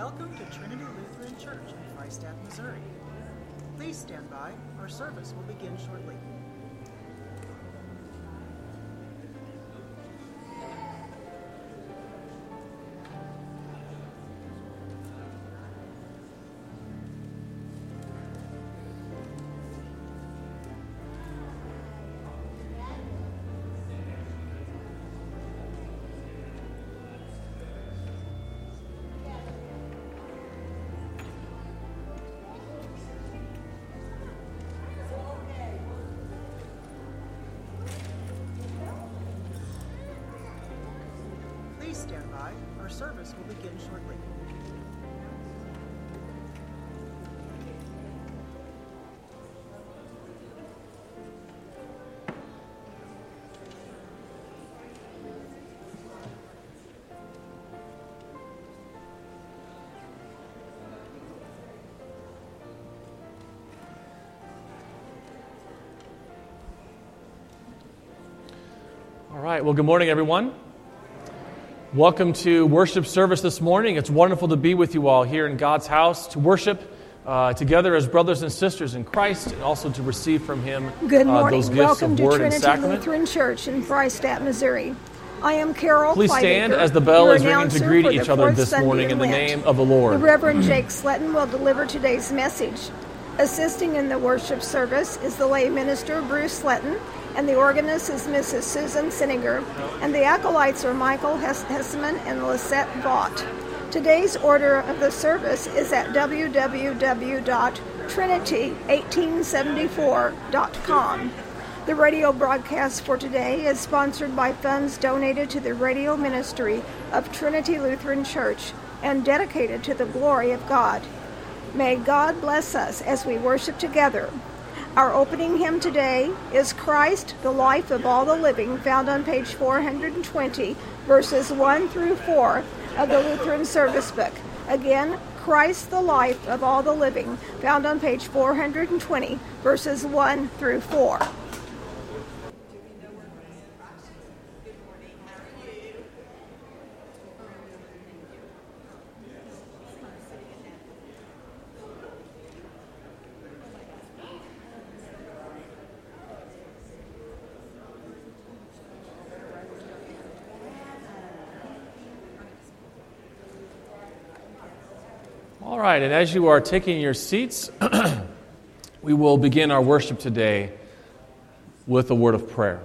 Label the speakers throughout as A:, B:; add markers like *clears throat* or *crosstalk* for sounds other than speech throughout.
A: Welcome to Trinity Lutheran Church in Freistatt, Missouri. Please stand by. Our service will begin shortly.
B: All right. Well, good morning, everyone. Welcome to worship service this morning. It's wonderful to be with you all here in God's house to worship uh, together as brothers and sisters in Christ and also to receive from Him
C: Good
B: uh,
C: morning.
B: those gifts
C: Welcome
B: of
C: to
B: word
C: Trinity
B: and sacrament.
C: Lutheran Church in Freistatt, Missouri. I am Carol.
B: Please stand as the bell is ringing to greet each other this
C: Sunday
B: morning in the name of the Lord.
C: The Reverend Jake Sletton will deliver today's message. Assisting in the worship service is the lay minister Bruce Sletton, and the organist is Mrs. Susan Sinninger, and the acolytes are Michael Hes- Hesseman and Lisette Vaught. Today's order of the service is at www.trinity1874.com. The radio broadcast for today is sponsored by funds donated to the radio ministry of Trinity Lutheran Church and dedicated to the glory of God. May God bless us as we worship together. Our opening hymn today is Christ, the Life of All the Living, found on page 420, verses 1 through 4 of the Lutheran Service Book. Again, Christ, the Life of All the Living, found on page 420, verses 1 through 4.
B: All right, and as you are taking your seats, *clears throat* we will begin our worship today with a word of prayer.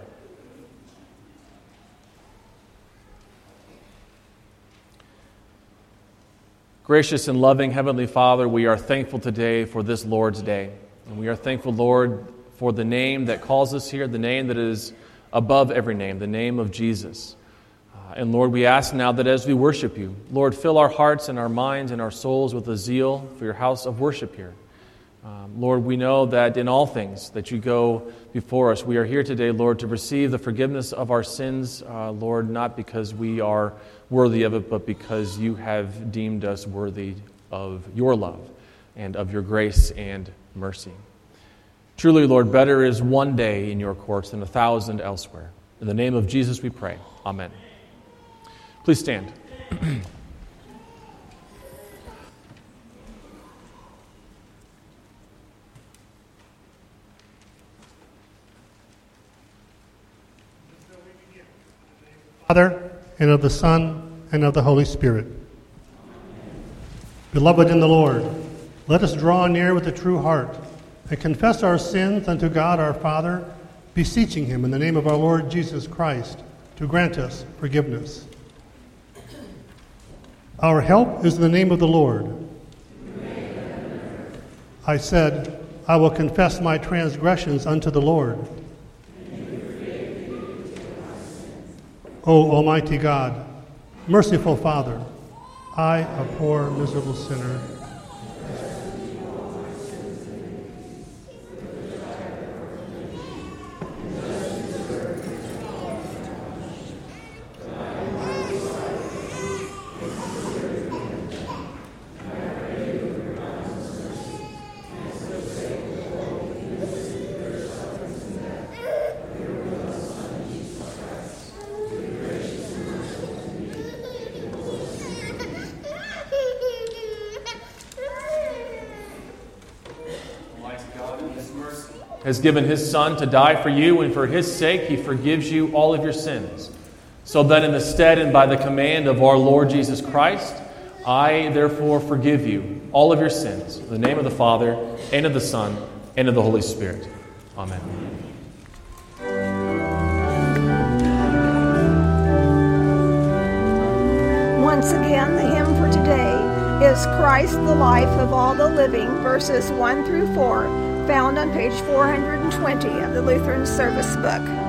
B: Gracious and loving Heavenly Father, we are thankful today for this Lord's Day. And we are thankful, Lord, for the name that calls us here, the name that is above every name, the name of Jesus. And Lord, we ask now that as we worship you, Lord, fill our hearts and our minds and our souls with a zeal for your house of worship here. Um, Lord, we know that in all things that you go before us. We are here today, Lord, to receive the forgiveness of our sins, uh, Lord, not because we are worthy of it, but because you have deemed us worthy of your love and of your grace and mercy. Truly, Lord, better is one day in your courts than a thousand elsewhere. In the name of Jesus we pray. Amen. Please stand.
D: Father, and of the Son, and of the Holy Spirit. Beloved in the Lord, let us draw near with a true heart and confess our sins unto God our Father, beseeching Him in the name of our Lord Jesus Christ to grant us forgiveness. Our help is in the name of the Lord. I said, I will confess my transgressions unto the Lord. O Almighty God, merciful Father, I, a poor, miserable sinner,
B: has given his Son to die for you, and for his sake he forgives you all of your sins. So that in the stead and by the command of our Lord Jesus Christ, I therefore forgive you all of your sins. In the name of the Father, and of the Son, and of the Holy Spirit. Amen.
C: Once again, the hymn for today is Christ, the life of all the living, verses 1 through 4, found on page 420 of the Lutheran Service Book.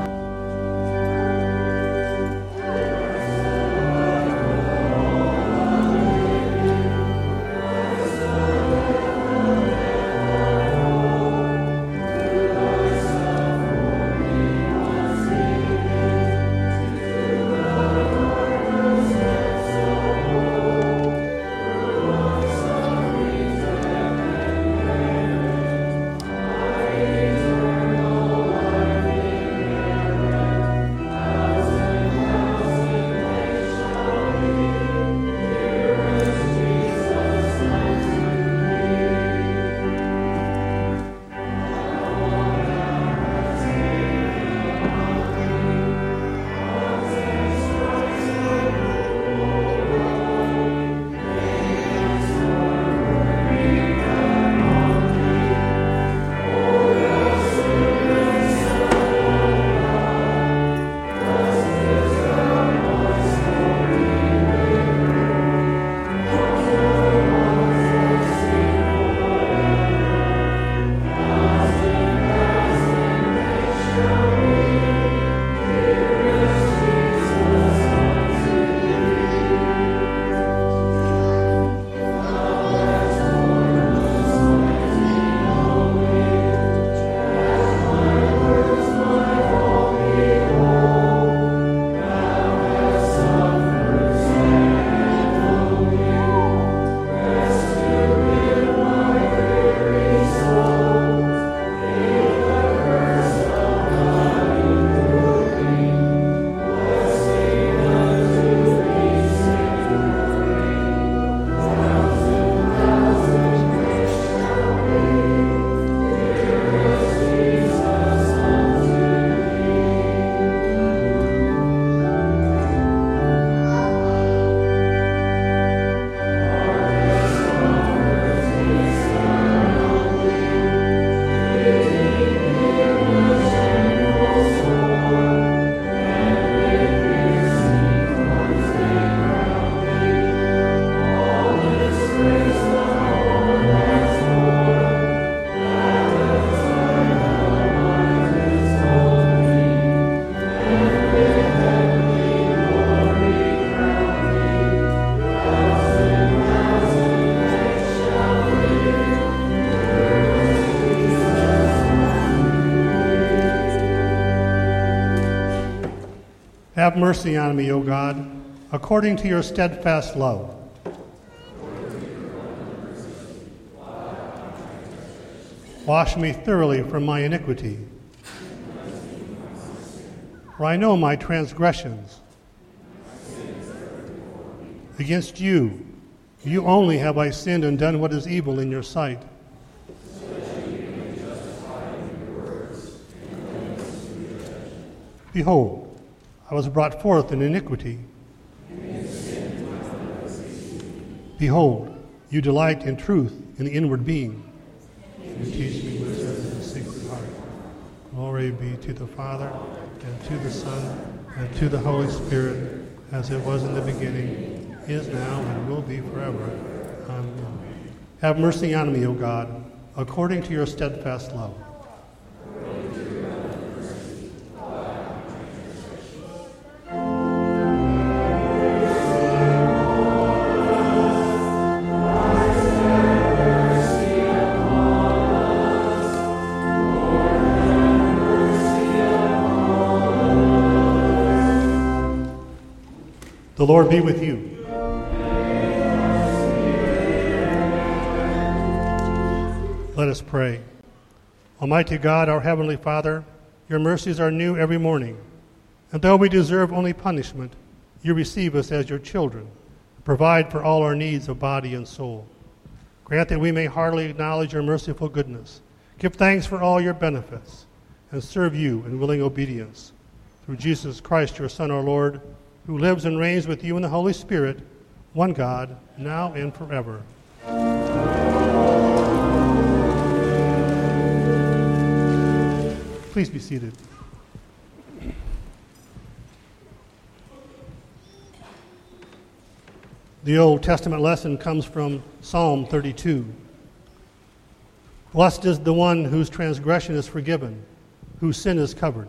D: Have mercy on me, O God, according to your steadfast love. Wash me thoroughly from my iniquity. For I know my transgressions. Against you, you only have I sinned and done what is evil in your sight. Behold, I was brought forth in iniquity. Behold, you delight in truth in the inward being. You teach me wisdom in the secret heart. Glory be to the Father, and to the Son, and to the Holy Spirit, as it was in the beginning, is now, and will be forever. Amen. Have mercy on me, O God, according to your steadfast love. The Lord be with you. Let us pray. Almighty God, our Heavenly Father, your mercies are new every morning. And though we deserve only punishment, you receive us as your children, provide for all our needs of body and soul. Grant that we may heartily acknowledge your merciful goodness, give thanks for all your benefits, and serve you in willing obedience. Through Jesus Christ, your Son, our Lord, who lives and reigns with you in the Holy Spirit, one God, now and forever. Please be seated. The Old Testament lesson comes from Psalm 32. Blessed is the one whose transgression is forgiven, whose sin is covered.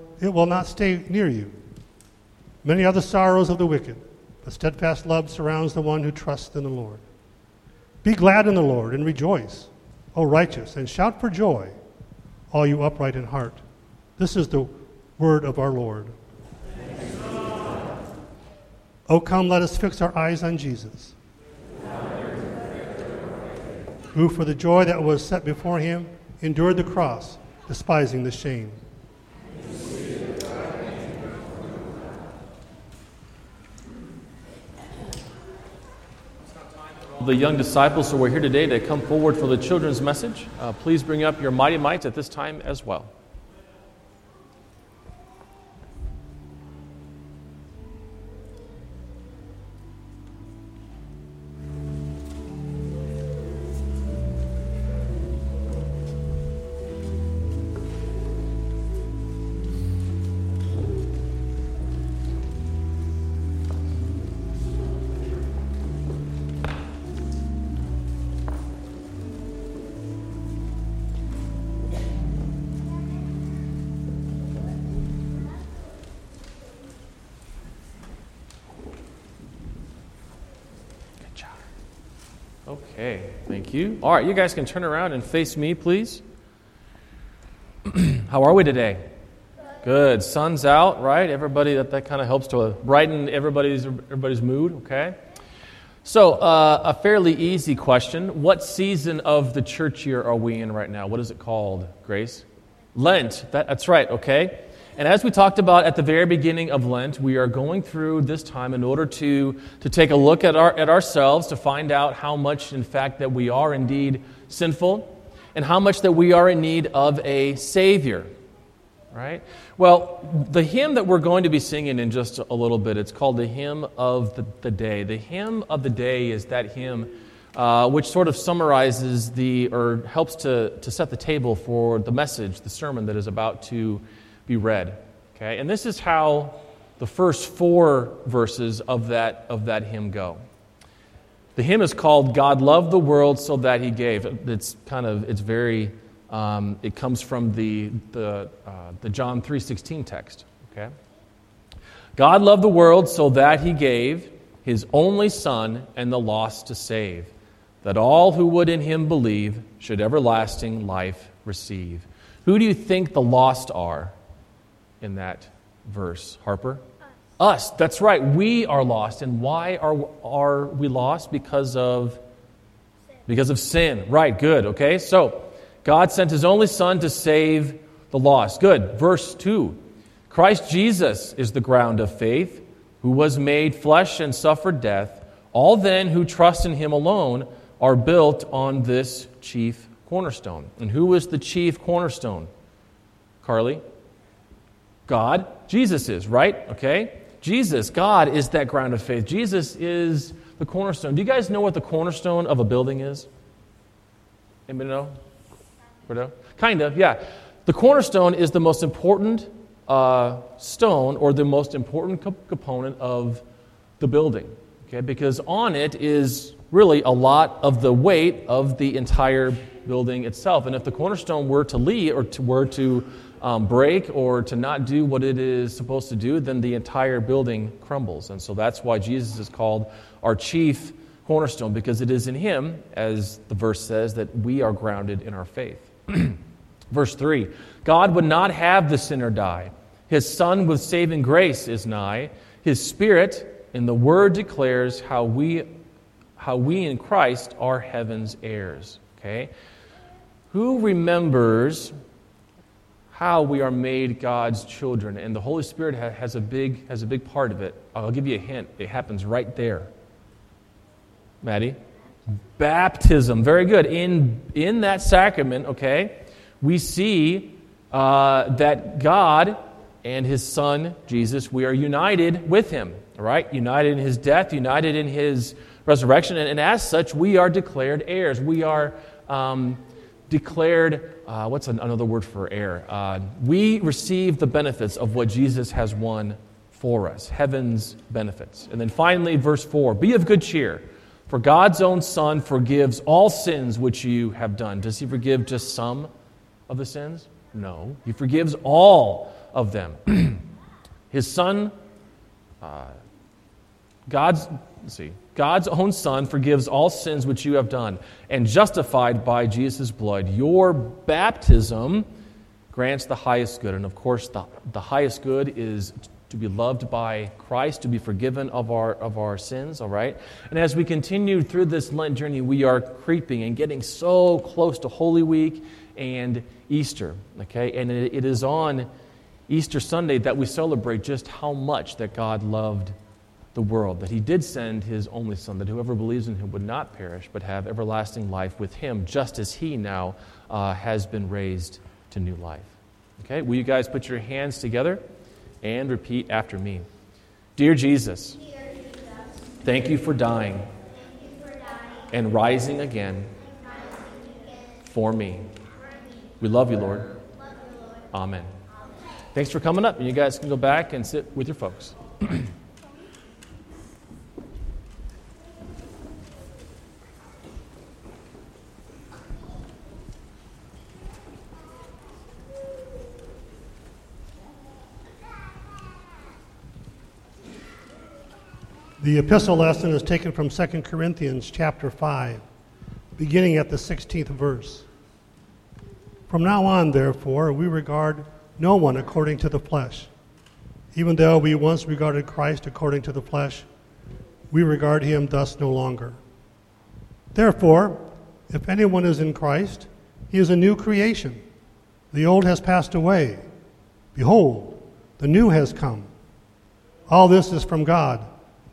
D: it will not stay near you. Many are the sorrows of the wicked, but steadfast love surrounds the one who trusts in the Lord. Be glad in the Lord and rejoice, O righteous, and shout for joy, all you upright in heart. This is the word of our Lord. Oh, come, let us fix our eyes on Jesus, who, for the joy that was set before him, endured the cross, despising the shame.
B: The young disciples who are here today to come forward for the children's message, uh, please bring up your mighty mites at this time as well. Okay, thank you. All right, you guys can turn around and face me, please. *clears throat* How are we today? Good. Sun's out, right? Everybody, that, that kind of helps to brighten everybody's, everybody's mood, okay? So, uh, a fairly easy question. What season of the church year are we in right now? What is it called, Grace? Lent. That, that's right, okay? And as we talked about at the very beginning of Lent, we are going through this time in order to, to take a look at, our, at ourselves to find out how much, in fact, that we are indeed sinful and how much that we are in need of a Savior. Right? Well, the hymn that we're going to be singing in just a little bit, it's called the Hymn of the, the Day. The Hymn of the Day is that hymn uh, which sort of summarizes the, or helps to, to set the table for the message, the sermon that is about to be read. Okay? And this is how the first four verses of that, of that hymn go. The hymn is called God Loved the World So That He Gave. It's kind of, it's very, um, it comes from the, the, uh, the John 3.16 text. Okay? God loved the world so that he gave his only Son and the lost to save, that all who would in him believe should everlasting life receive. Who do you think the lost are? In that verse, Harper? Us. Us. That's right. We are lost. And why are, are we lost? Because of sin. because of sin. Right, good. Okay. So God sent his only son to save the lost. Good. Verse 2. Christ Jesus is the ground of faith, who was made flesh and suffered death. All then who trust in him alone are built on this chief cornerstone. And who is the chief cornerstone? Carly? God, Jesus is, right? Okay? Jesus, God is that ground of faith. Jesus is the cornerstone. Do you guys know what the cornerstone of a building is? Anybody know? Kind of, yeah. the cornerstone is the most important uh, stone or the most important co- component of the building, okay? Because on it is really a lot of the weight of the entire building itself. And if the cornerstone were to leave or to, were to um, break or to not do what it is supposed to do, then the entire building crumbles. And so that's why Jesus is called our chief cornerstone, because it is in him, as the verse says, that we are grounded in our faith. *clears throat* verse 3 God would not have the sinner die. His Son with saving grace is nigh. His Spirit in the Word declares how we, how we in Christ are heaven's heirs. Okay? Who remembers how we are made God's children. And the Holy Spirit has a big, has a big part of it. I'll give you a hint. It happens right there. Maddie? Baptism. Very good. In, in that sacrament, okay, we see uh, that God and his son, Jesus, we are united with him, right? United in his death, united in his resurrection. And, and as such, we are declared heirs. We are um, declared, uh, what's another word for heir? Uh, we receive the benefits of what Jesus has won for us, heaven's benefits. And then finally, verse 4 Be of good cheer, for God's own Son forgives all sins which you have done. Does he forgive just some of the sins? No, he forgives all of them. *clears throat* His Son, uh, God's, see, God's own Son forgives all sins which you have done, and justified by Jesus' blood, your baptism grants the highest good. And of course, the, the highest good is to be loved by Christ, to be forgiven of our, of our sins, all right? And as we continue through this Lent journey, we are creeping and getting so close to Holy Week and Easter, okay? And it, it is on Easter Sunday that we celebrate just how much that God loved the world, that he did send his only Son, that whoever believes in him would not perish, but have everlasting life with him, just as he now uh, has been raised to new life. Okay, will you guys put your hands together and repeat after me? Dear Jesus, thank you for dying and rising again for me. We love you, Lord. Amen. Thanks for coming up, and you guys can go back and sit with your folks. *clears throat*
D: The epistle lesson is taken from 2 Corinthians chapter 5, beginning at the 16th verse. From now on, therefore, we regard no one according to the flesh. Even though we once regarded Christ according to the flesh, we regard him thus no longer. Therefore, if anyone is in Christ, he is a new creation. The old has passed away. Behold, the new has come. All this is from God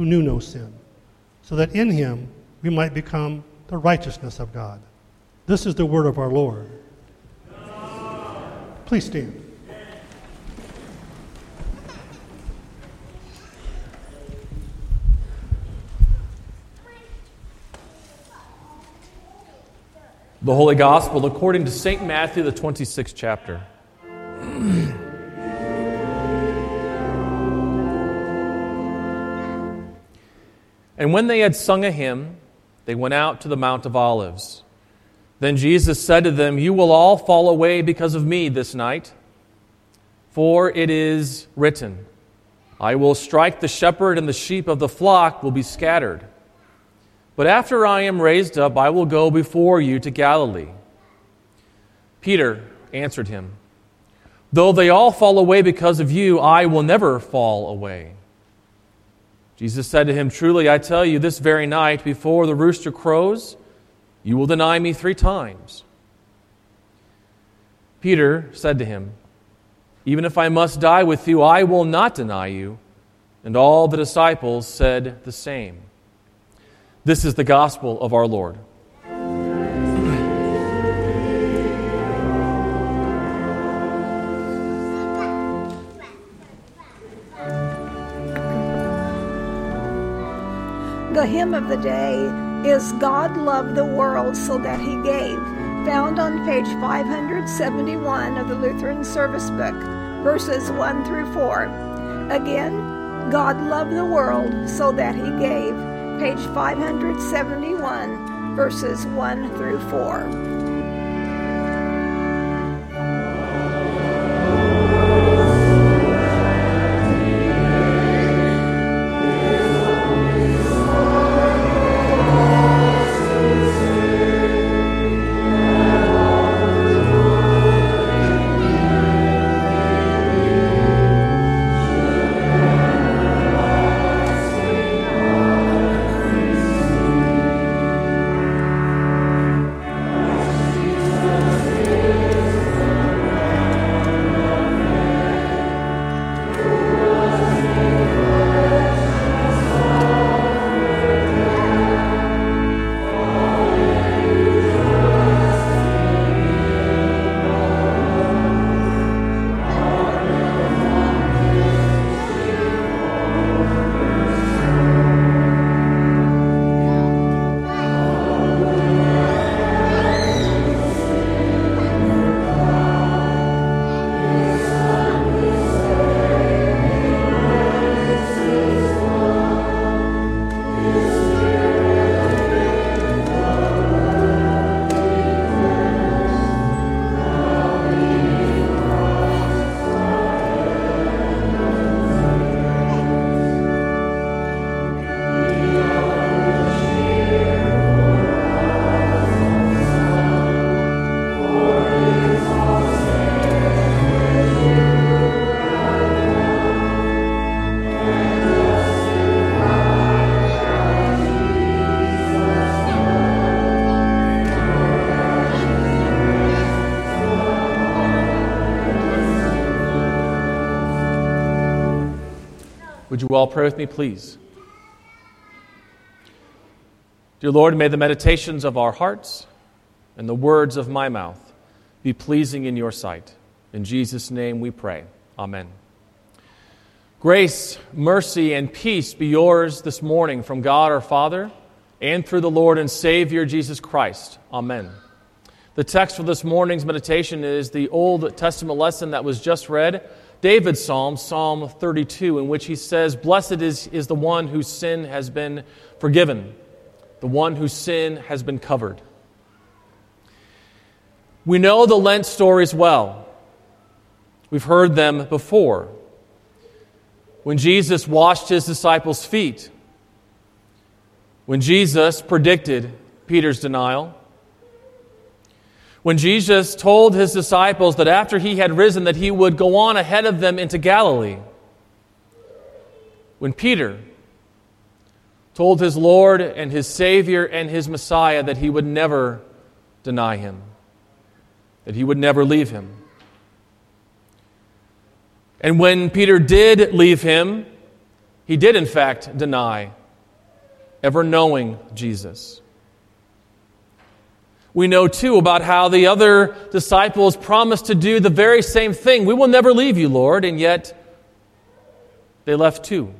D: who knew no sin, so that in him we might become the righteousness of God. This is the word of our Lord. Please stand.
B: The Holy Gospel according to St. Matthew, the 26th chapter. *clears throat* And when they had sung a hymn, they went out to the Mount of Olives. Then Jesus said to them, You will all fall away because of me this night, for it is written, I will strike the shepherd, and the sheep of the flock will be scattered. But after I am raised up, I will go before you to Galilee. Peter answered him, Though they all fall away because of you, I will never fall away. Jesus said to him, Truly I tell you, this very night, before the rooster crows, you will deny me three times. Peter said to him, Even if I must die with you, I will not deny you. And all the disciples said the same. This is the gospel of our Lord.
C: The hymn of the day is God Loved the World So That He Gave, found on page 571 of the Lutheran Service Book, verses 1 through 4. Again, God loved the world so that He gave, page 571, verses 1 through 4.
B: Would you all pray with me, please? Dear Lord, may the meditations of our hearts and the words of my mouth be pleasing in your sight. In Jesus' name we pray. Amen. Grace, mercy, and peace be yours this morning from God our Father and through the Lord and Savior Jesus Christ. Amen. The text for this morning's meditation is the Old Testament lesson that was just read David's psalm, Psalm 32, in which he says, Blessed is, is the one whose sin has been forgiven, the one whose sin has been covered. We know the Lent stories well. We've heard them before. When Jesus washed his disciples' feet, when Jesus predicted Peter's denial, when Jesus told his disciples that after he had risen that he would go on ahead of them into Galilee. When Peter told his Lord and his Savior and his Messiah that he would never deny him, that he would never leave him. And when Peter did leave him, he did in fact deny ever knowing Jesus. We know too about how the other disciples promised to do the very same thing. We will never leave you, Lord, and yet they left too.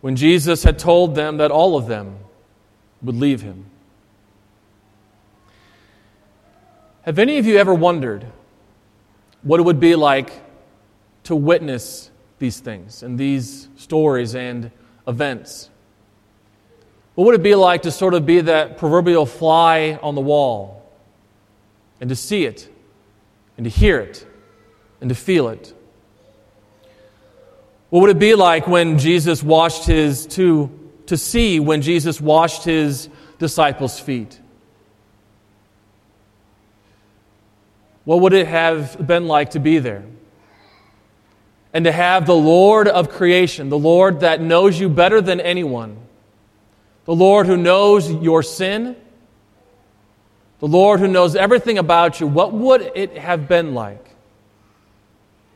B: When Jesus had told them that all of them would leave him. Have any of you ever wondered what it would be like to witness these things and these stories and events? What would it be like to sort of be that proverbial fly on the wall and to see it and to hear it and to feel it? What would it be like when Jesus washed his, to, to see when Jesus washed his disciples' feet? What would it have been like to be there? And to have the Lord of creation, the Lord that knows you better than anyone, the Lord who knows your sin, the Lord who knows everything about you, what would it have been like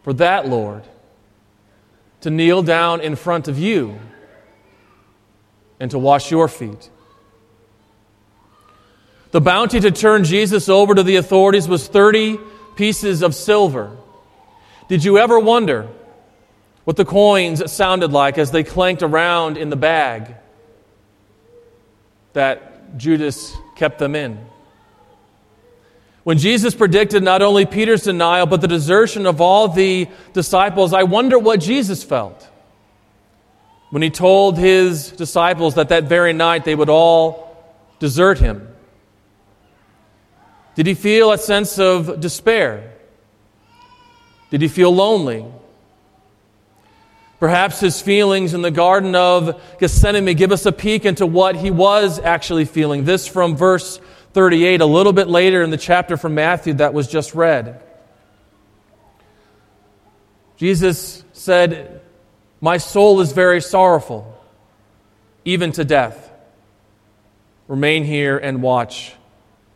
B: for that Lord to kneel down in front of you and to wash your feet. The bounty to turn Jesus over to the authorities was 30 pieces of silver. Did you ever wonder what the coins sounded like as they clanked around in the bag that Judas kept them in? When Jesus predicted not only Peter's denial, but the desertion of all the disciples, I wonder what Jesus felt when he told his disciples that that very night they would all desert him. Did he feel a sense of despair? Did he feel lonely? Perhaps his feelings in the Garden of Gethsemane give us a peek into what he was actually feeling. This from verse 38, a little bit later in the chapter from Matthew that was just read. Jesus said, My soul is very sorrowful, even to death. Remain here and watch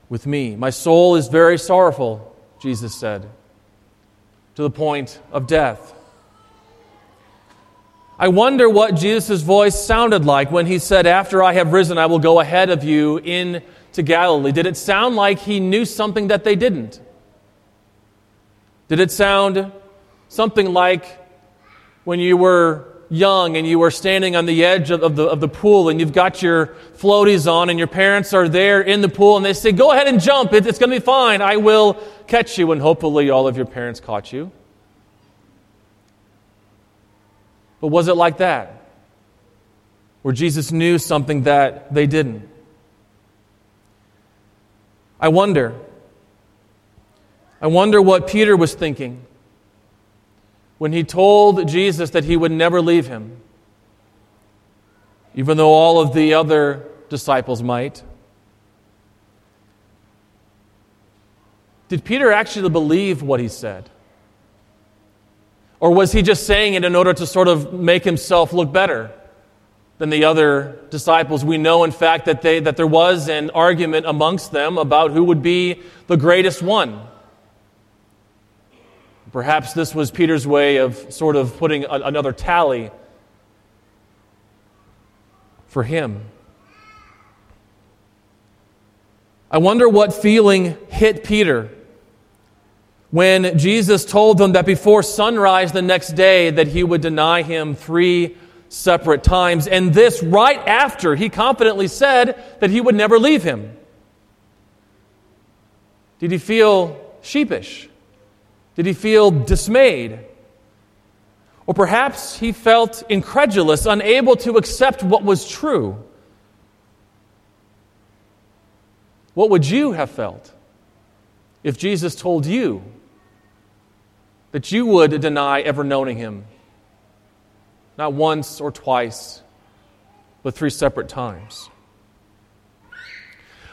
B: with me. My soul is very sorrowful, Jesus said, to the point of death. I wonder what Jesus' voice sounded like when he said, After I have risen, I will go ahead of you into Galilee. Did it sound like he knew something that they didn't? Did it sound something like when you were young and you were standing on the edge of, of, the, of the pool and you've got your floaties on and your parents are there in the pool and they say, Go ahead and jump. It, it's going to be fine. I will catch you. And hopefully, all of your parents caught you. But was it like that? Where Jesus knew something that they didn't? I wonder. I wonder what Peter was thinking when he told Jesus that he would never leave him, even though all of the other disciples might. Did Peter actually believe what he said? Or was he just saying it in order to sort of make himself look better than the other disciples? We know, in fact, that, they, that there was an argument amongst them about who would be the greatest one. Perhaps this was Peter's way of sort of putting a, another tally for him. I wonder what feeling hit Peter when Jesus told them that before sunrise the next day that he would deny him three separate times and this right after he confidently said that he would never leave him. Did he feel sheepish? Did he feel dismayed? Or perhaps he felt incredulous, unable to accept what was true. What would you have felt if Jesus told you that you would deny ever knowing him? Not once or twice, but three separate times.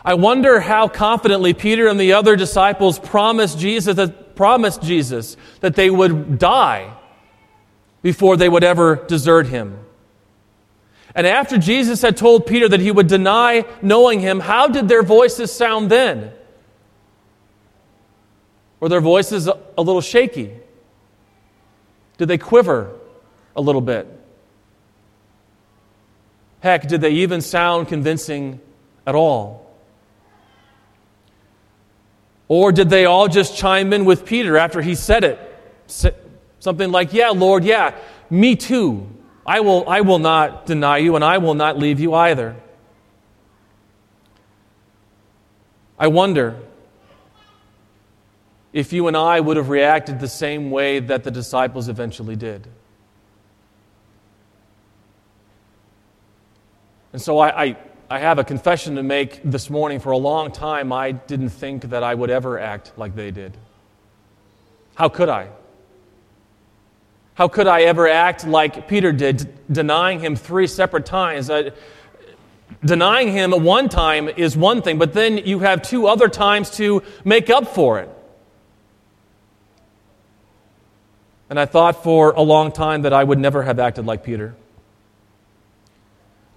B: I wonder how confidently Peter and the other disciples promised Jesus that, promised Jesus that they would die before they would ever desert him. And after Jesus had told Peter that he would deny knowing him, how did their voices sound then? Were their voices a little shaky? Did they quiver a little bit? Heck, did they even sound convincing at all? Or did they all just chime in with Peter after he said it? Something like, Yeah, Lord, yeah, me too. I will, I will not deny you, and I will not leave you either. I wonder if you and I would have reacted the same way that the disciples eventually did. And so I, I I have a confession to make this morning. For a long time, I didn't think that I would ever act like they did. How could I? How could I ever act like Peter did, denying him three separate times? Uh, denying him one time is one thing, but then you have two other times to make up for it. And I thought for a long time that I would never have acted like Peter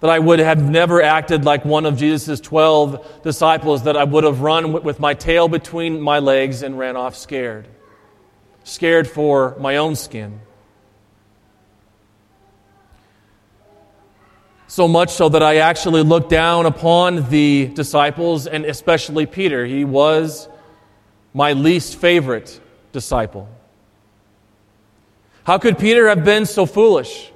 B: that I would have never acted like one of Jesus' 12 disciples, that I would have run with my tail between my legs and ran off scared. scared for my own skin. So much so that I actually looked down upon the disciples and especially Peter. He was my least favorite disciple. How could Peter have been so foolish?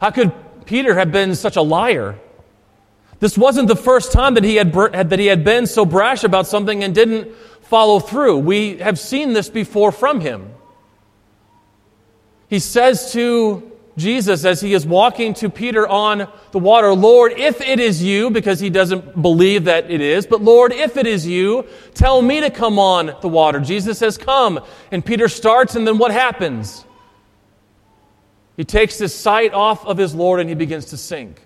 B: How could Peter have been such a liar? This wasn't the first time that he had, that he had been so brash about something and didn't follow through. We have seen this before from him. He says to Jesus as he is walking to Peter on the water, Lord, if it is you, because he doesn't believe that it is, but Lord, if it is you, tell me to come on the water. Jesus says, Come. And Peter starts, and then what happens? He takes his sight off of his Lord and he begins to sink.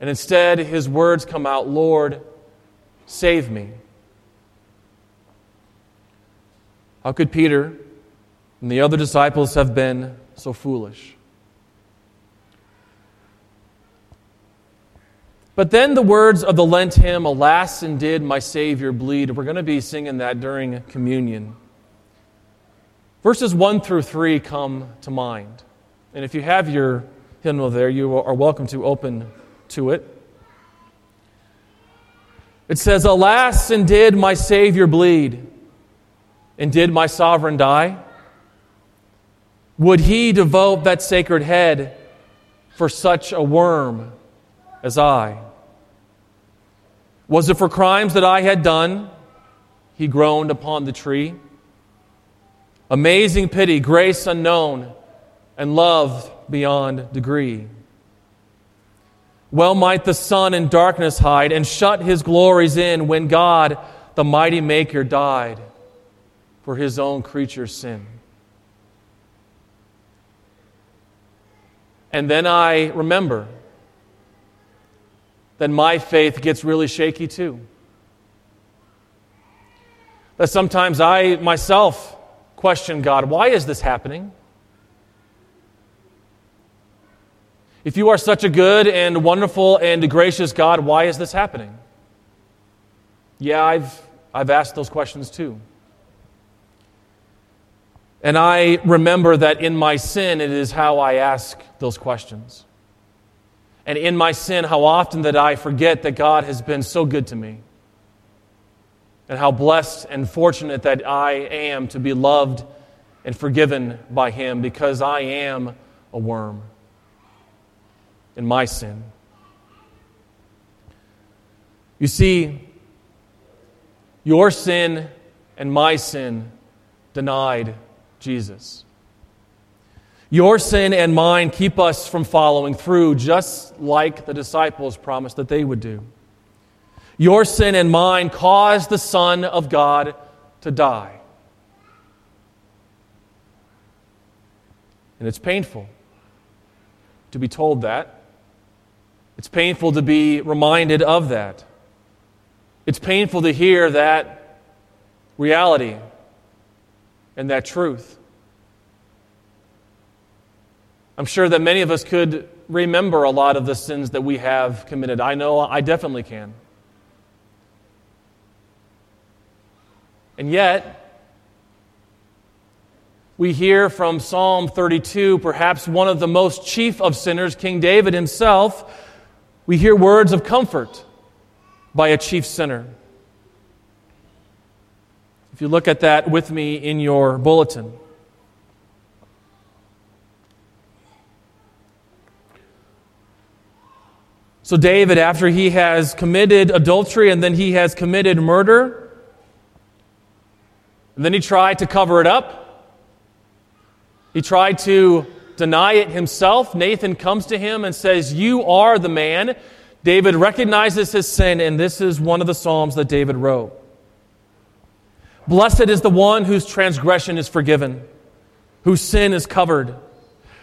B: And instead, his words come out Lord, save me. How could Peter and the other disciples have been so foolish? But then the words of the Lent hymn, Alas, and did my Savior bleed, we're going to be singing that during communion. Verses 1 through 3 come to mind. And if you have your hymnal there, you are welcome to open to it. It says, Alas, and did my Savior bleed, and did my sovereign die? Would he devote that sacred head for such a worm as I? Was it for crimes that I had done? He groaned upon the tree. Amazing pity, grace unknown, and love beyond degree. Well might the sun in darkness hide and shut his glories in when God, the mighty Maker, died for his own creature's sin. And then I remember that my faith gets really shaky too. That sometimes I myself question God, why is this happening? If you are such a good and wonderful and gracious God, why is this happening? Yeah, I've, I've asked those questions too. And I remember that in my sin, it is how I ask those questions. And in my sin, how often that I forget that God has been so good to me and how blessed and fortunate that I am to be loved and forgiven by Him because I am a worm in my sin. You see, your sin and my sin denied Jesus. Your sin and mine keep us from following through, just like the disciples promised that they would do. Your sin and mine caused the Son of God to die. And it's painful to be told that. It's painful to be reminded of that. It's painful to hear that reality and that truth. I'm sure that many of us could remember a lot of the sins that we have committed. I know I definitely can. And yet, we hear from Psalm 32, perhaps one of the most chief of sinners, King David himself, we hear words of comfort by a chief sinner. If you look at that with me in your bulletin. So, David, after he has committed adultery and then he has committed murder, and then he tried to cover it up. He tried to deny it himself. Nathan comes to him and says, You are the man. David recognizes his sin, and this is one of the Psalms that David wrote. Blessed is the one whose transgression is forgiven, whose sin is covered.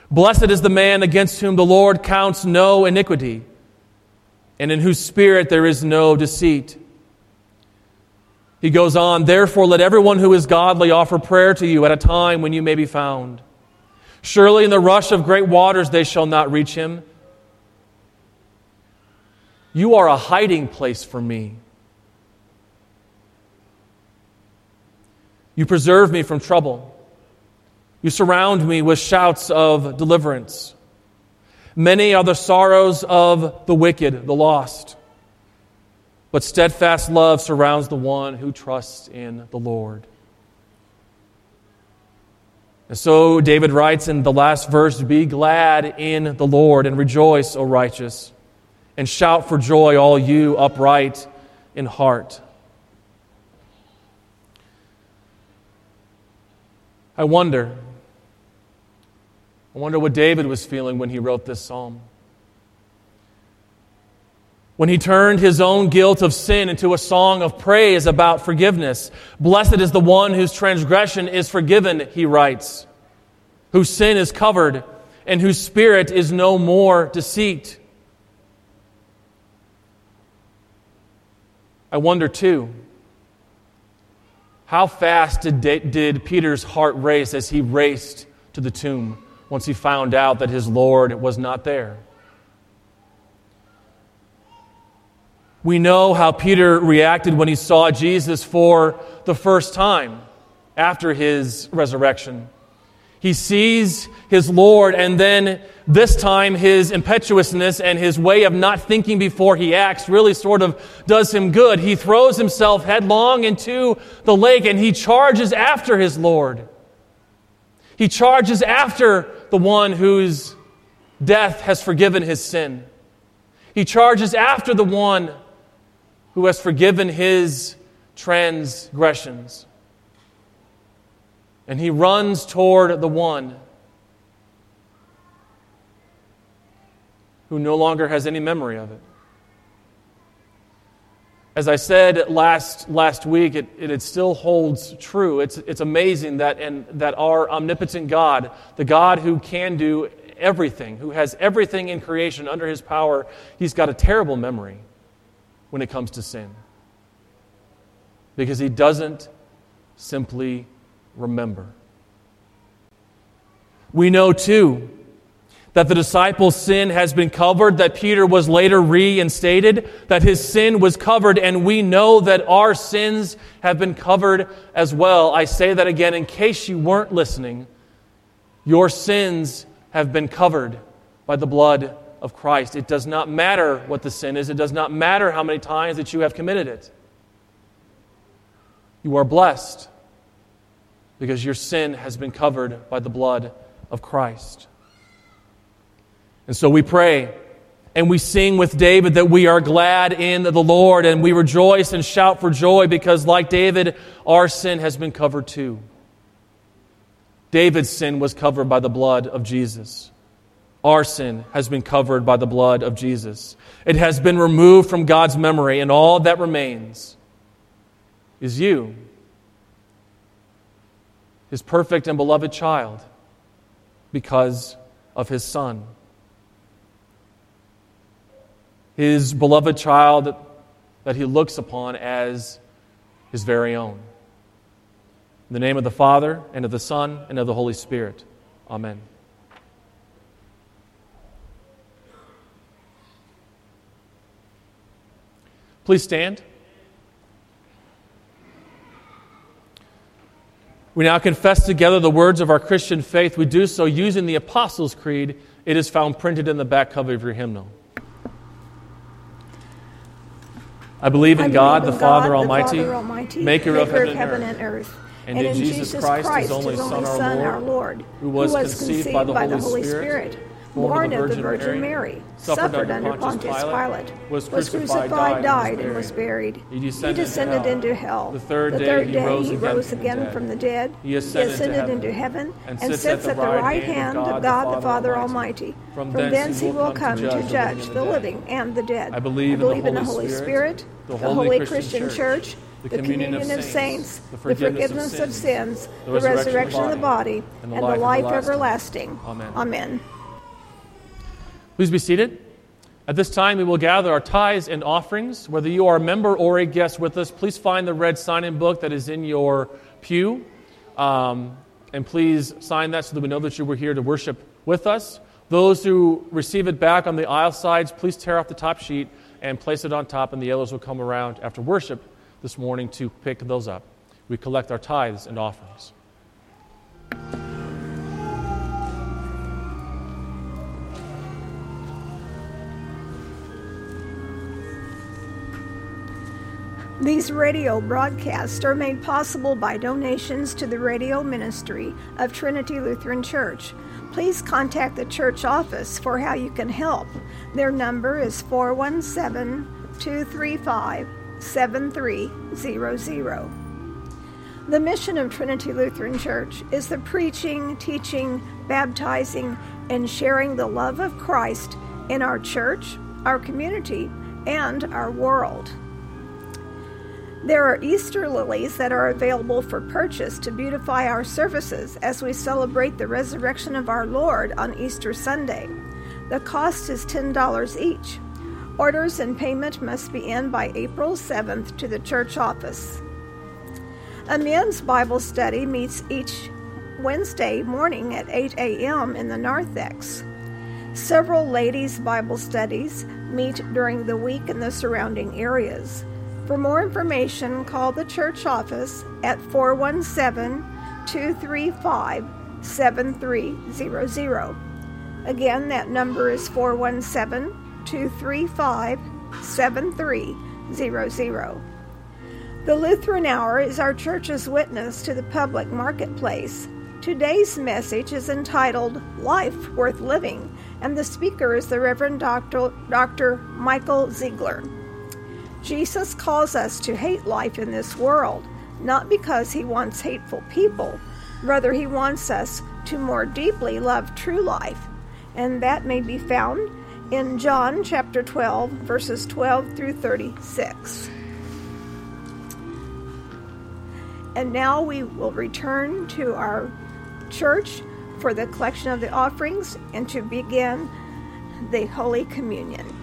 B: Blessed is the man against whom the Lord counts no iniquity, and in whose spirit there is no deceit. He goes on, Therefore, let everyone who is godly offer prayer to you at a time when you may be found. Surely in the rush of great waters they shall not reach him. You are a hiding place for me. You preserve me from trouble. You surround me with shouts of deliverance. Many are the sorrows of the wicked, the lost. But steadfast love surrounds the one who trusts in the Lord. And so David writes in the last verse Be glad in the Lord and rejoice, O righteous, and shout for joy, all you upright in heart. I wonder, I wonder what David was feeling when he wrote this psalm. When he turned his own guilt of sin into a song of praise about forgiveness. Blessed is the one whose transgression is forgiven, he writes, whose sin is covered, and whose spirit is no more deceit. I wonder too, how fast did, did Peter's heart race as he raced to the tomb once he found out that his Lord was not there? We know how Peter reacted when he saw Jesus for the first time after his resurrection. He sees his Lord, and then this time his impetuousness and his way of not thinking before he acts really sort of does him good. He throws himself headlong into the lake and he charges after his Lord. He charges after the one whose death has forgiven his sin. He charges after the one who has forgiven his transgressions. And he runs toward the one who no longer has any memory of it. As I said last, last week, it, it, it, still holds true. It's, it's amazing that, and, that our omnipotent God, the God who can do everything, who has everything in creation under his power, he's got a terrible memory when it comes to sin. Because he doesn't simply remember. We know too that the disciples' sin has been covered, that Peter was later reinstated, that his sin was covered, and we know that our sins have been covered as well. I say that again in case you weren't listening. Your sins have been covered by the blood of Christ. It does not matter what the sin is, it does not matter how many times that you have committed it. You are blessed because your sin has been covered by the blood of Christ. And so we pray and we sing with David that we are glad in the Lord and we rejoice and shout for joy because, like David, our sin has been covered too. David's sin was covered by the blood of Jesus. Our sin has been covered by the blood of Jesus. It has been removed from God's memory, and all that remains is you, his perfect and beloved child, because of his Son. His beloved child that he looks upon as his very own. In the name of the Father, and of the Son, and of the Holy Spirit. Amen. Please stand. We now confess together the words of our Christian faith. We do so using the Apostles' Creed. It is found printed in the back cover of your hymnal. I believe in, I God, believe in the, God Father, the Almighty, Father Almighty, maker, maker of, heaven, of heaven and, earth. earth. And, and, in Jesus Christ, Christ his only Son, our Lord, who was, who was conceived, conceived by the Holy, Holy Spirit, Spirit born of the Virgin Mary, suffered under Pontius Pilate, was crucified, died, and was buried. He descended into hell. The third day he rose again from the dead. He ascended into heaven and sits at the right hand of God the Father Almighty. From thence he will come to judge the living and the dead. I believe in the Holy Spirit, the Holy Christian Church the, communion, communion, of saints, saints the, forgiveness the forgiveness, of, sins, of sins the, resurrection the resurrection of the body, and the, and life, life everlasting. everlasting. Amen. Amen. Please be seated. At this time, we will gather our tithes and offerings. Whether you are a member or a guest with us, please find the red sign in book that is in your pew. Um, and please sign that so that we know that you were here to worship with us. Those who receive it back on the aisle sides, please tear off the top sheet and place it on top, and the yellows will come around after worship this morning to pick those up. we collect our tithes and offerings.
C: These radio broadcasts are made possible by donations to the radio ministry of Trinity Lutheran Church. Please contact the church office for how you can help. Their number is 417 235 7300. The mission of Trinity Lutheran Church is the preaching, teaching, baptizing, and sharing the love of Christ in our church, our community, and our world. There are Easter lilies that are available for purchase to beautify our services as we celebrate the resurrection of our Lord on Easter Sunday. The cost is $10 each. Orders and payment must be in by April 7th to the church office. A men's Bible study meets each Wednesday morning at 8 a.m. in the narthex. Several ladies' Bible studies meet during the week in the surrounding areas. For more information, call the church office at 417 235 7300. Again, that number is 417 235 7300. The Lutheran Hour is our church's witness to the public marketplace. Today's message is entitled Life Worth Living, and the speaker is the Reverend Dr. Dr. Michael Zeigler. Jesus calls us to hate life in this world, not because he wants hateful people, rather, he wants us to more deeply love true life. And that may be found in John chapter 12, verses 12 through 36. And now we will return to our church for the collection of the offerings and to begin the Holy Communion.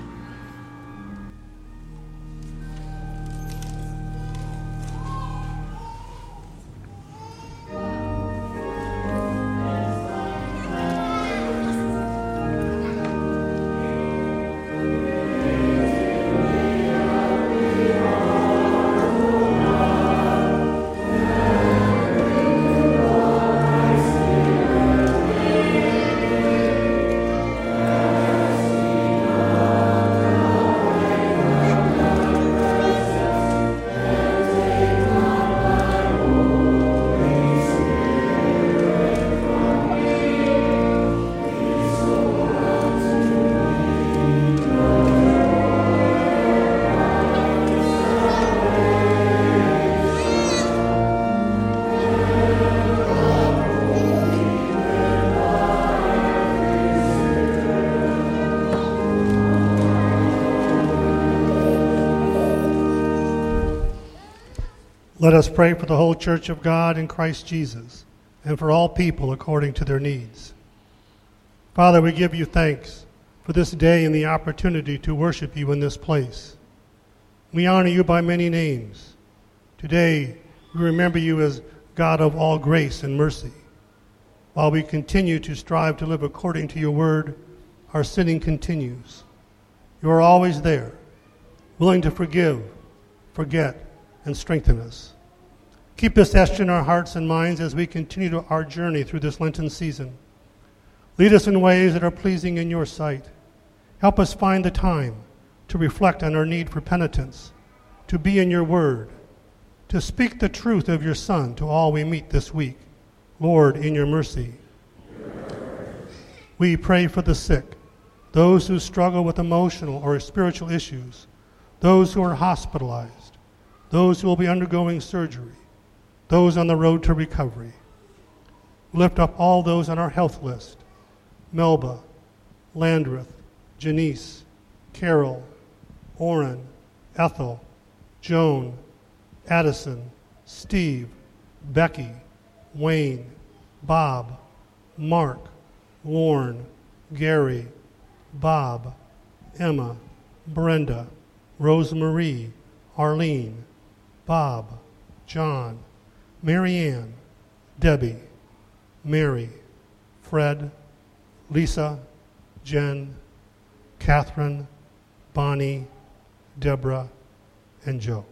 D: Let us pray for the whole church of God in Christ Jesus and for all people according to their needs. Father, we give you thanks for this day and the opportunity to worship you in this place. We honor you by many names. Today, we remember you as God of all grace and mercy. While we continue to strive to live according to your word, our sinning continues. You are always there, willing to forgive, forget, and strengthen us. Keep this etched in our hearts and minds as we continue our journey through this Lenten season. Lead us in ways that are pleasing in your sight. Help us find the time to reflect on our need for penitence, to be in your word, to speak the truth of your Son to all we meet this week. Lord, in your mercy. We pray for the sick, those who struggle with emotional or spiritual issues, those who are hospitalized, those who will be undergoing surgery, those on the road to recovery. Lift up all those on our health list Melba, Landreth, Janice, Carol, Orrin, Ethel, Joan, Addison, Steve, Becky, Wayne, Bob, Mark, Lorne, Gary, Bob, Emma, Brenda, Rosemarie, Arlene, Bob, John, Marianne, Debbie, Mary, Fred, Lisa, Jen, Catherine, Bonnie, Deborah, and Joe.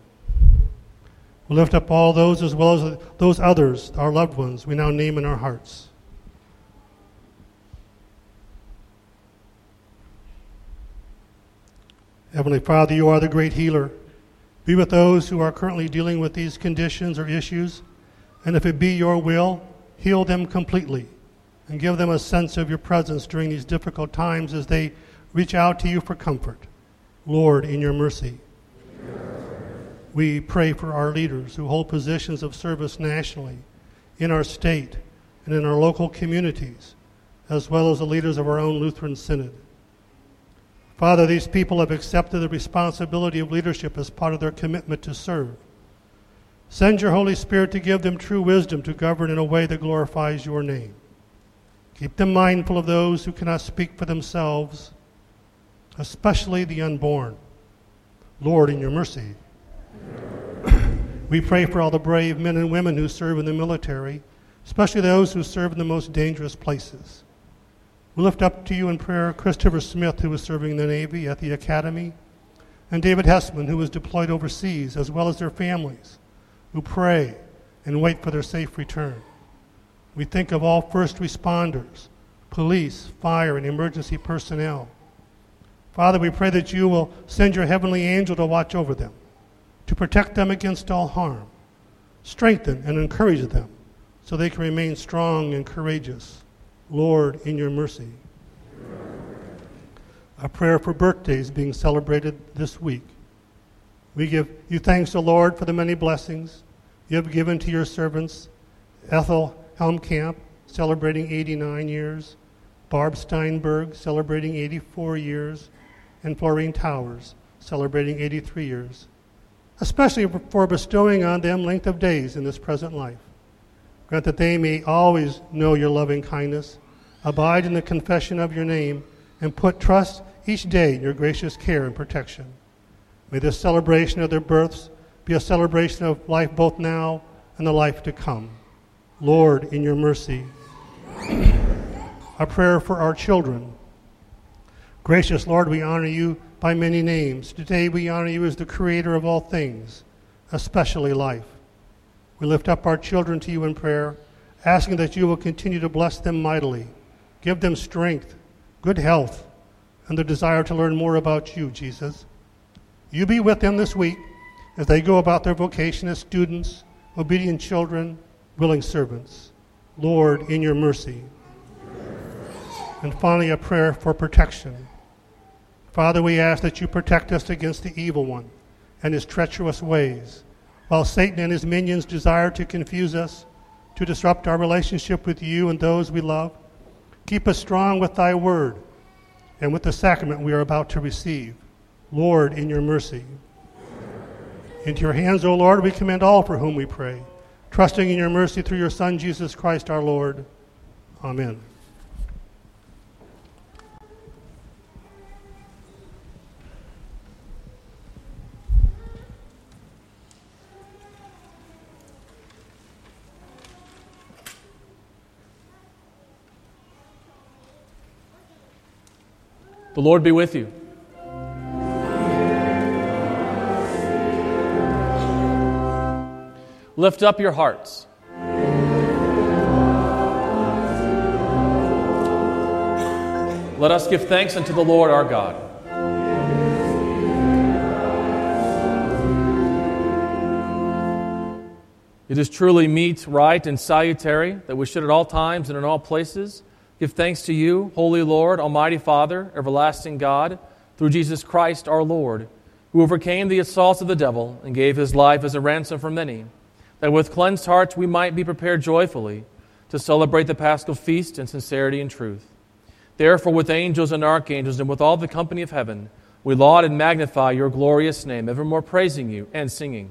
D: We lift up all those as well as those others, our loved ones, we now name in our hearts. Heavenly Father, you are the great healer. Be with those who are currently dealing with these conditions or issues, and if it be your will, heal them completely and give them a sense of your presence during these difficult times as they reach out to you for comfort. Lord, in your mercy. We pray for our leaders who hold positions of service nationally, in our state, and in our local communities, as well as the leaders of our own Lutheran Synod. Father, these people have accepted the responsibility of leadership as part of their commitment to serve. Send your Holy Spirit to give them true wisdom to govern in a way that glorifies your name. Keep them mindful of those who cannot speak for themselves, especially the unborn. Lord, in your mercy, we pray for all the brave men and women who serve in the military, especially those who serve in the most dangerous places. We lift up to you in prayer Christopher Smith, who is serving in the Navy at the Academy, and David Hessman, who was deployed overseas, as well as their families, who pray and wait for their safe return. We think of all first responders, police, fire, and emergency personnel. Father, we pray that you will send your heavenly angel to watch over them to protect them against all harm. Strengthen and encourage them so they can remain strong and courageous. Lord, in your mercy. A prayer for birthdays being celebrated this week. We give you thanks, O Lord, for the many blessings you have given to your servants. Ethel Helmkamp, celebrating 89 years. Barb Steinberg, celebrating 84 years. And Florine Towers, celebrating 83 years especially for bestowing on them length of days in this present life. Grant that they may always know your loving kindness, abide in the confession of your name, and put trust each day in your gracious care and protection. May this celebration of their births be a celebration of life both now and the life to come. Lord, in your mercy, a prayer for our children. Gracious Lord, we honor you by many names. Today we honor you as the creator of all things, especially life. We lift up our children to you in prayer, asking that you will continue to bless them mightily, give them strength, good health, and the desire to learn more about you, Jesus. You be with them this week as they go about their vocation as students, obedient children, willing servants. Lord, in your mercy. And finally, a prayer for protection. Father, we ask that you protect us against the evil one and his treacherous ways. While Satan and his minions desire to confuse us, to disrupt our relationship with you and those we love, keep us strong with thy word and with the sacrament we are about to receive. Lord, in your mercy. Into your hands, O Lord, we commend all for whom we pray, trusting in your mercy through your Son, Jesus Christ our Lord. Amen.
B: The Lord be with you. Lift up your hearts. Let us give thanks unto the Lord our God. It is truly meet, right, and salutary that we should at all times and in all places Give thanks to you, Holy Lord, Almighty Father, everlasting God, through Jesus Christ our Lord, who overcame the assaults of the devil and gave his life as a ransom for many, that with cleansed hearts we might be prepared joyfully to celebrate the paschal feast in sincerity and truth. Therefore, with angels and archangels and with all the company of heaven, we laud and magnify your glorious name, evermore praising you and singing.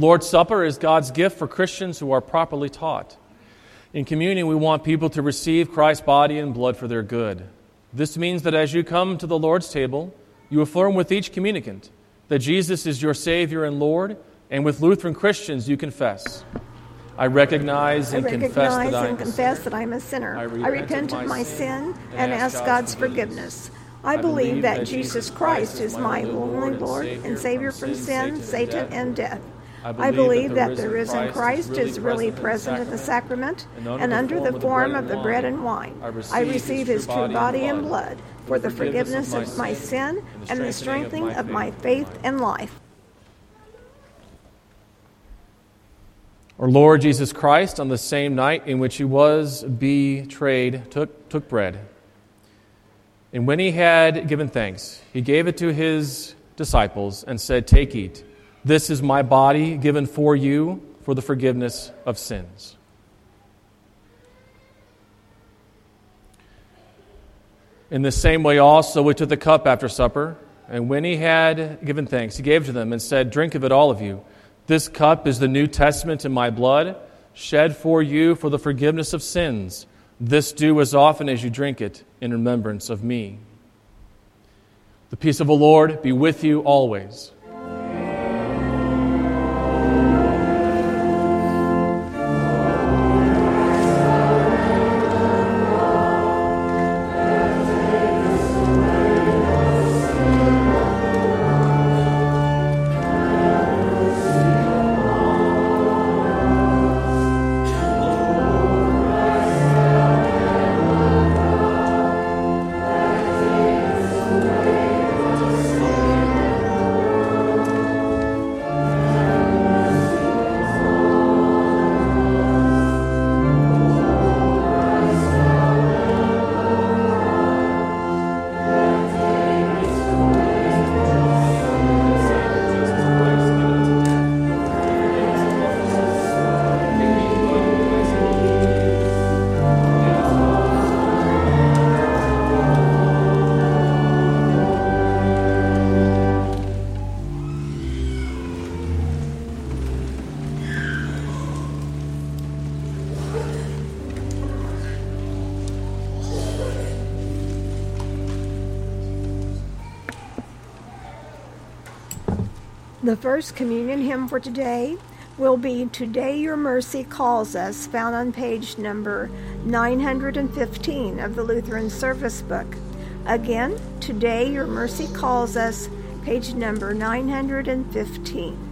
B: Lord's Supper is God's gift for Christians who are properly taught. In communion, we want people to receive Christ's body and blood for their good. This means that as you come to the Lord's table, you affirm with each communicant that Jesus is your Savior and Lord, and with Lutheran Christians, you confess. I recognize and,
C: I recognize
B: confess, that,
C: and
B: I
C: confess that I'm a sinner. I repent, I repent of my sin and ask God's forgiveness. I believe that Jesus Christ is my only Lord and Savior from sin, Satan, and death. I believe, I believe that, the risen Christ is really present in the sacrament and under the form of the bread and wine. I receive his true body and blood for the forgiveness of my sin and the strengthening of my faith and life.
B: Our Lord Jesus Christ, on the same night in which he was betrayed, took, took bread. And when he had given thanks, he gave it to his disciples and said, Take, eat. This is my body given for you for the forgiveness of sins. In the same way, also, we took the cup after supper, and when he had given thanks, he gave to them and said, Drink of it, all of you. This cup is the New Testament in my blood, shed for you for the forgiveness of sins. This do as often as you drink it in remembrance of me. The peace of the Lord be with you always.
C: The first communion hymn for today will be Today Your Mercy Calls Us, found on page number 915 of the Lutheran Service Book. Again, Today Your Mercy Calls Us, page number 915.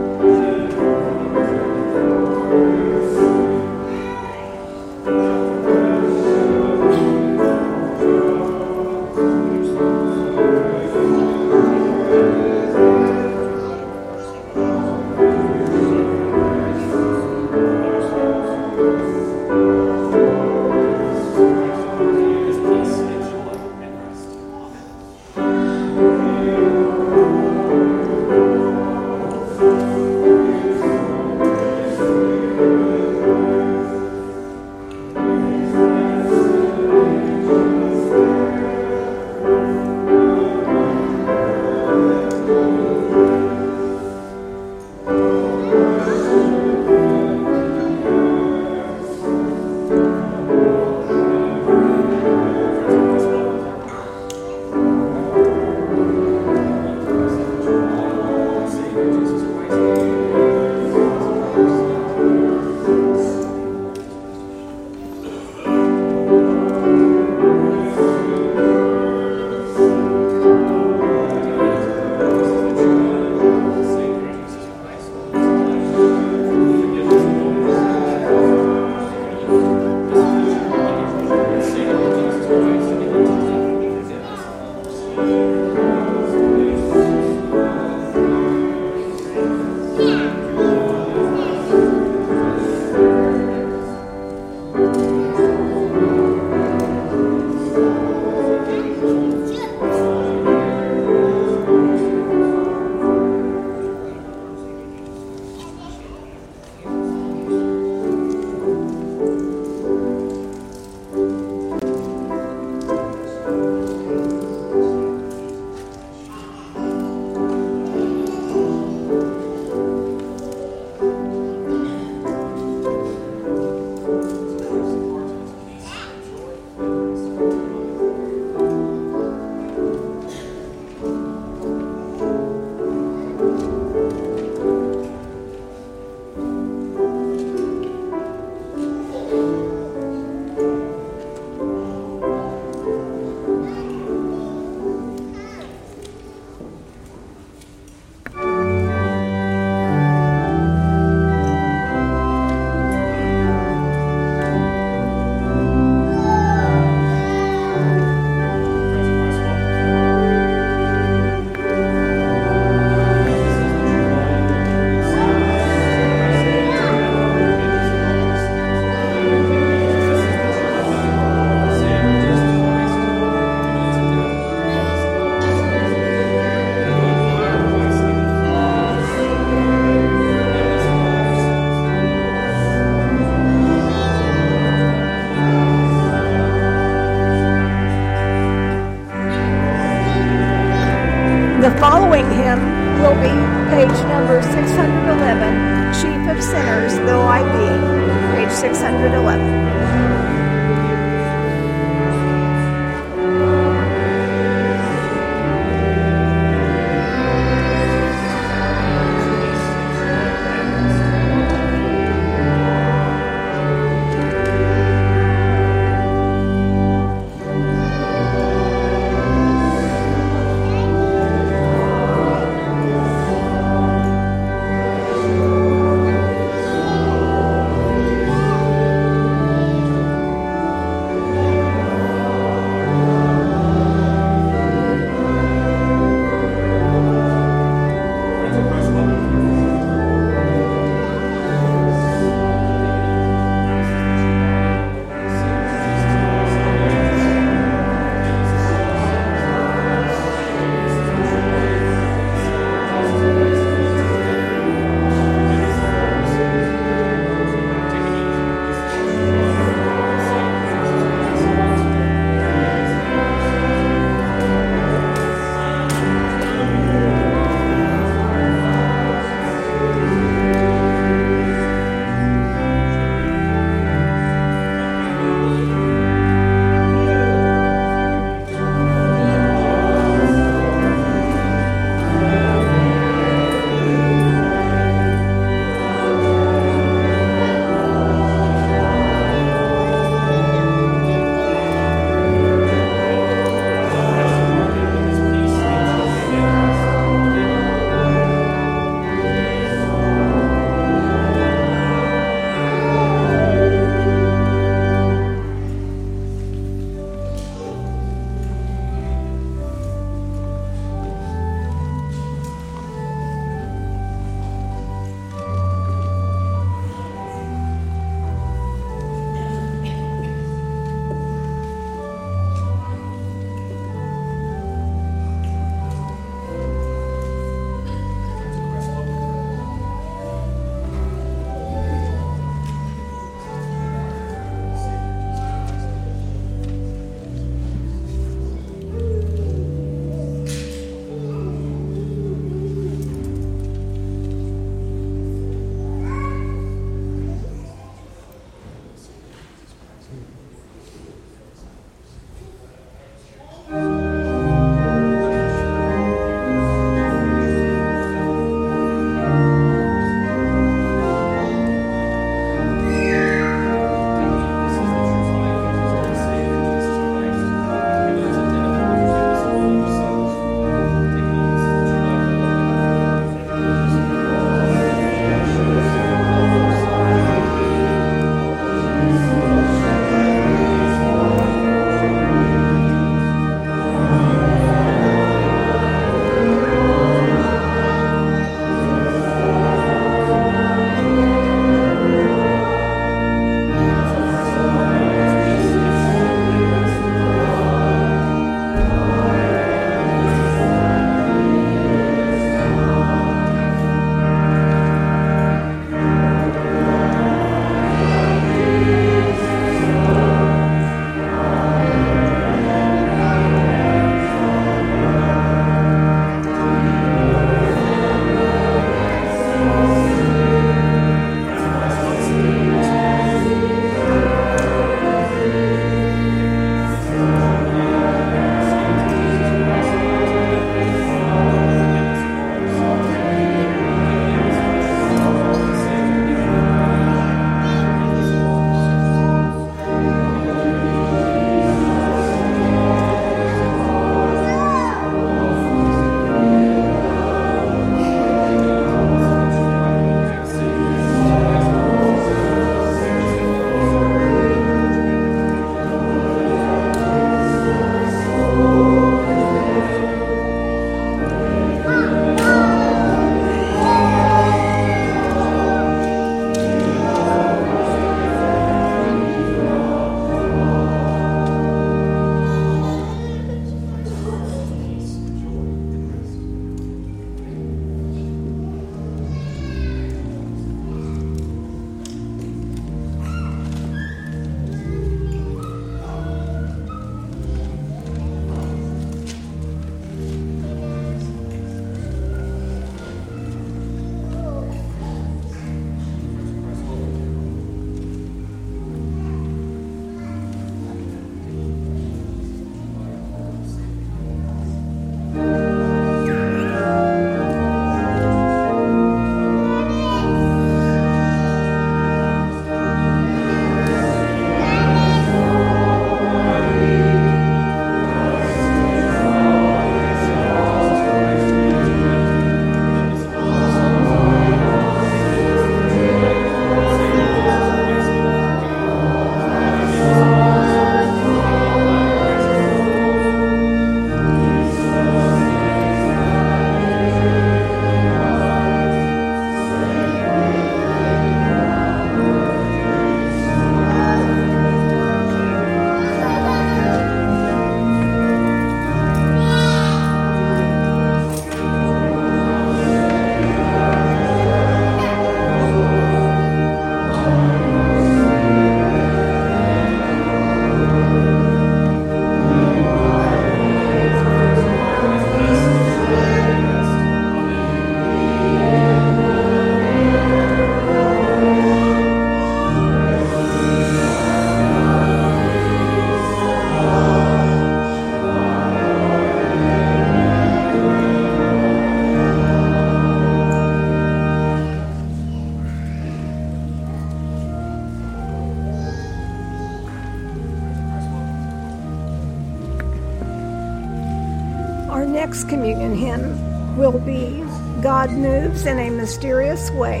C: Mysterious Way,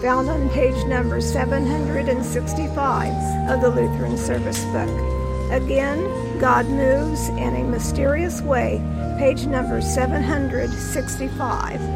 C: found on page number 765 of the Lutheran Service Book. Again, God Moves in a Mysterious Way, page number 765.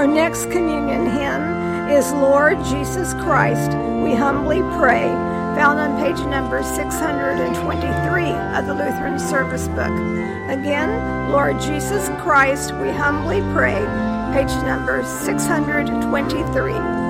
C: Our next communion hymn is Lord Jesus Christ, we humbly pray, found on page number 623 of the Lutheran Service Book. Again, Lord Jesus Christ, we humbly pray, page number 623.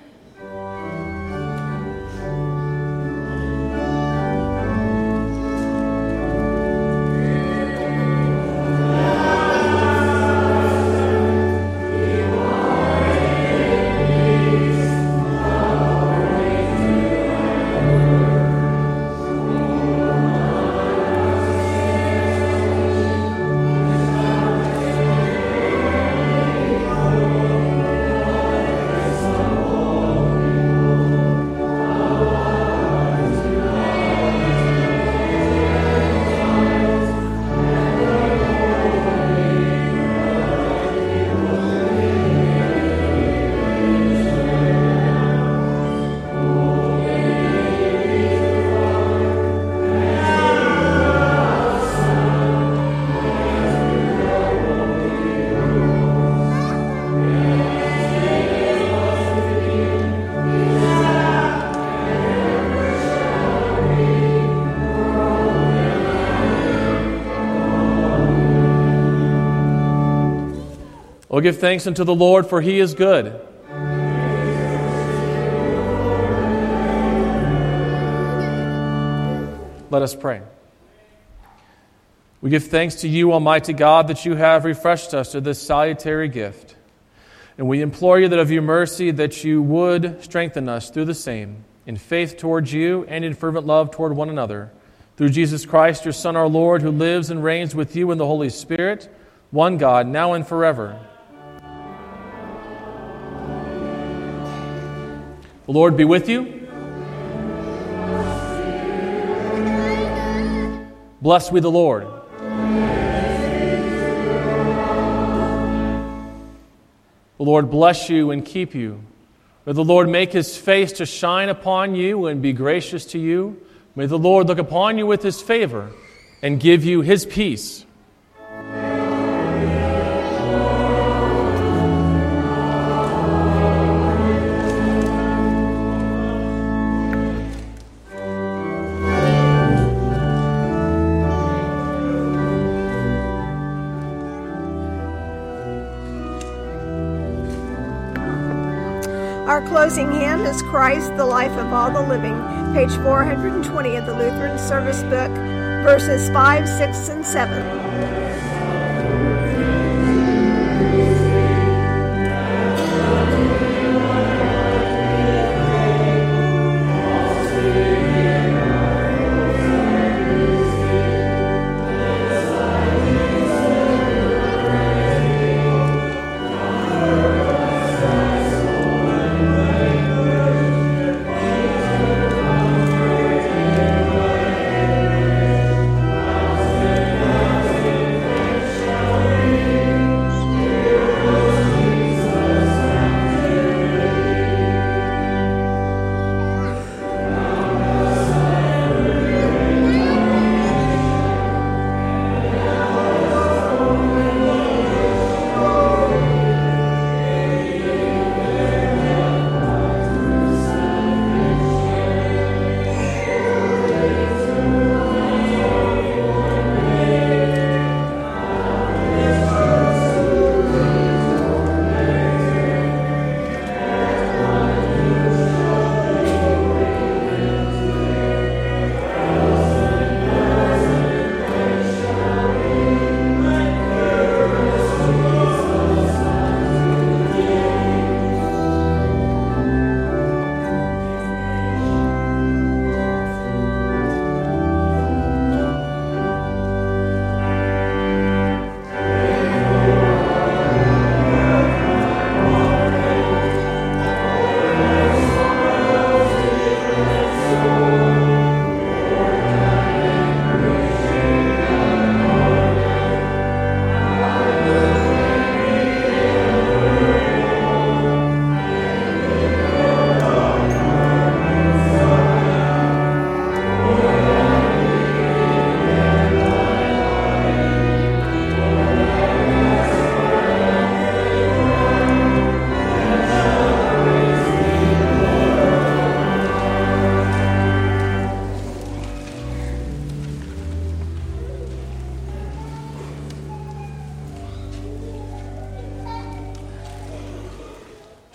B: We'll give thanks unto the Lord, for he is good. Let us pray. We give thanks to you, Almighty God, that you have refreshed us to this salutary gift. And we implore you that of your mercy that you would strengthen us through the same, in faith towards you and in fervent love toward one another. Through Jesus Christ, your Son, our Lord, who lives and reigns with you in the Holy Spirit, one God, now and forever. The Lord be with you. Blessed be the Lord. The Lord bless you and keep you. May the Lord make his face to shine upon you and be gracious to you. May the Lord look upon you with his favor and give you his peace.
C: Is Christ, the Life of All the Living, page 420 of the Lutheran Service Book, verses 5, 6, and 7.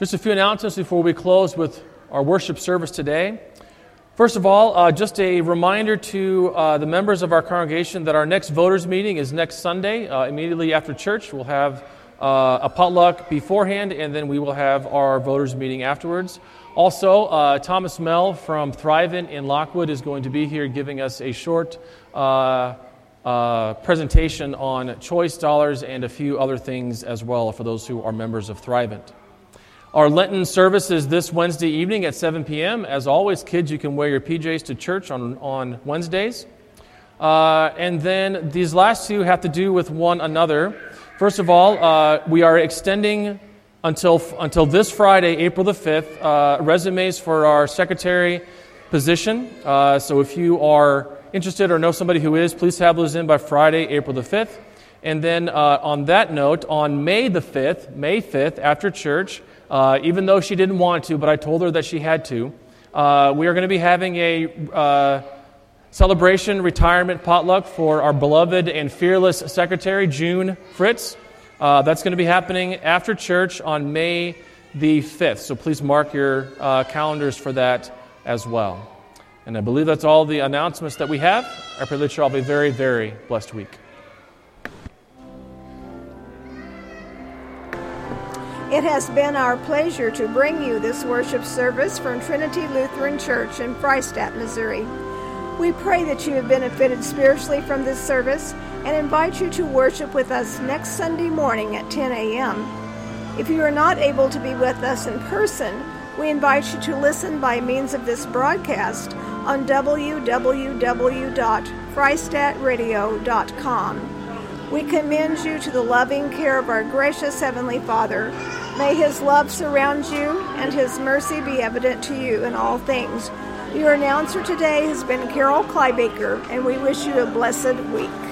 B: Just a few announcements before we close with our worship service today. First of all, uh, just a reminder to uh, the members of our congregation that our next voters meeting is next Sunday, uh, immediately after church. We'll have uh, a potluck beforehand, and then we will have our voters meeting afterwards. Also, uh, Thomas Mell from Thrivent in Lockwood is going to be here giving us a short uh, presentation on choice dollars and a few other things as well for those who are members of Thrivent. Our Lenten service is this Wednesday evening at 7 p.m. As always, kids, you can wear your PJs to church on, on Wednesdays. Uh, and then these last two have to do with one another. First of all, uh, we are extending until, until this Friday, April the 5th, uh, resumes for our secretary position. Uh, so if you are interested or know somebody who is, please have those in by Friday, April the 5th. And then uh, on that note, on May the 5th, May 5th, after church, uh, even though she didn't want to, but I told her that she had to. Uh, we are going to be having a uh, celebration retirement potluck for our beloved and fearless secretary, June Fritz. Uh, that's going to be happening after church on May the 5th. So please mark your uh, calendars for that as well. And I believe that's all the announcements that we have. I pray that you all a very, very blessed week.
C: It has been our pleasure to bring you this worship service from Trinity Lutheran Church in Freistatt, Missouri. We pray that you have benefited spiritually from this service and invite you to worship with us next Sunday morning at 10 a.m. If you are not able to be with us in person, we invite you to listen by means of this broadcast on www.freistattradio.com. We commend you to the loving care of our gracious Heavenly Father. May His love surround you and His mercy be evident to you in all things. Your announcer today has been Carol Kleibaker, and we wish you a blessed week.